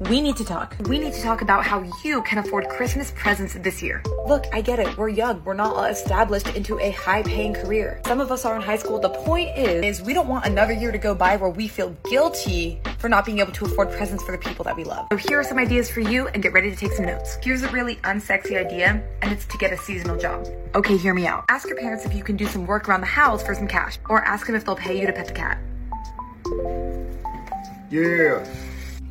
We need to talk. We need to talk about how you can afford Christmas presents this year. Look, I get it. We're young. We're not all established into a high paying career. Some of us are in high school. The point is, is we don't want another year to go by where we feel guilty for not being able to afford presents for the people that we love. So here are some ideas for you and get ready to take some notes. Here's a really unsexy idea, and it's to get a seasonal job. Okay, hear me out. Ask your parents if you can do some work around the house for some cash, or ask them if they'll pay you to pet the cat. Yeah.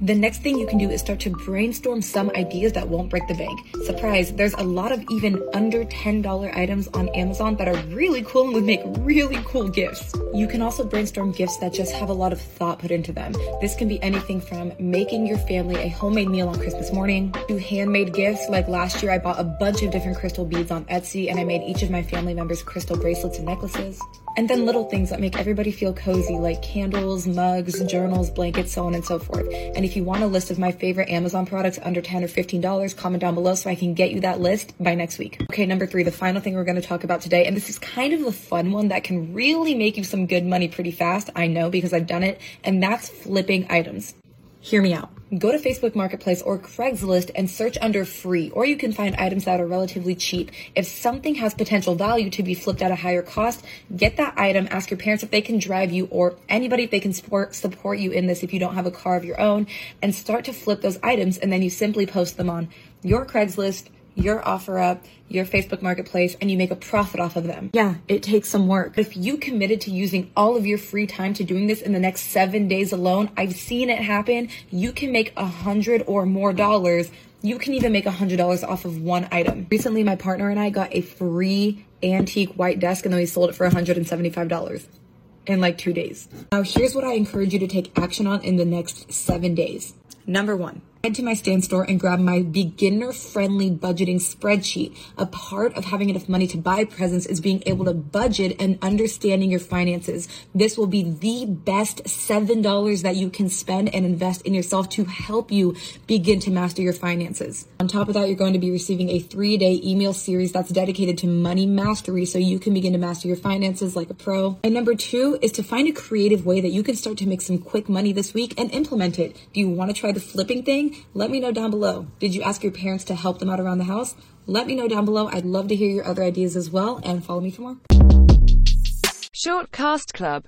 The next thing you can do is start to brainstorm some ideas that won't break the bank. Surprise, there's a lot of even under $10 items on Amazon that are really cool and would make really cool gifts. You can also brainstorm gifts that just have a lot of thought put into them. This can be anything from making your family a homemade meal on Christmas morning to handmade gifts. Like last year, I bought a bunch of different crystal beads on Etsy and I made each of my family members crystal bracelets and necklaces. And then little things that make everybody feel cozy, like candles, mugs, journals, blankets, so on and so forth. And if you want a list of my favorite Amazon products under 10 or $15, comment down below so I can get you that list by next week. Okay, number three, the final thing we're going to talk about today, and this is kind of a fun one that can really make you some good money pretty fast. I know because I've done it, and that's flipping items. Hear me out. Go to Facebook Marketplace or Craigslist and search under free, or you can find items that are relatively cheap. If something has potential value to be flipped at a higher cost, get that item, ask your parents if they can drive you or anybody if they can support, support you in this if you don't have a car of your own, and start to flip those items and then you simply post them on your Craigslist, your OfferUp, your Facebook marketplace, and you make a profit off of them. Yeah, it takes some work. But if you committed to using all of your free time to doing this in the next seven days alone, I've seen it happen. You can make a hundred or more dollars. You can even make a hundred dollars off of one item. Recently, my partner and I got a free antique white desk and then we sold it for $175 in like two days. Now, here's what I encourage you to take action on in the next seven days. Number one, head to my Stan store and grab my beginner friendly budgeting spreadsheet. A part of having enough money to buy presents is being able to budget and understanding your finances. This will be the best $7 that you can spend and invest in yourself to help you begin to master your finances. On top of that, you're going to be receiving a three day email series that's dedicated to money mastery so you can begin to master your finances like a pro. And number two is to find a creative way that you can start to make some quick money this week and implement it. Do you want to try the flipping thing? Let me know down below. Did you ask your parents to help them out around the house? Let me know down below. I'd love to hear your other ideas as well and follow me for more. Short Cast Club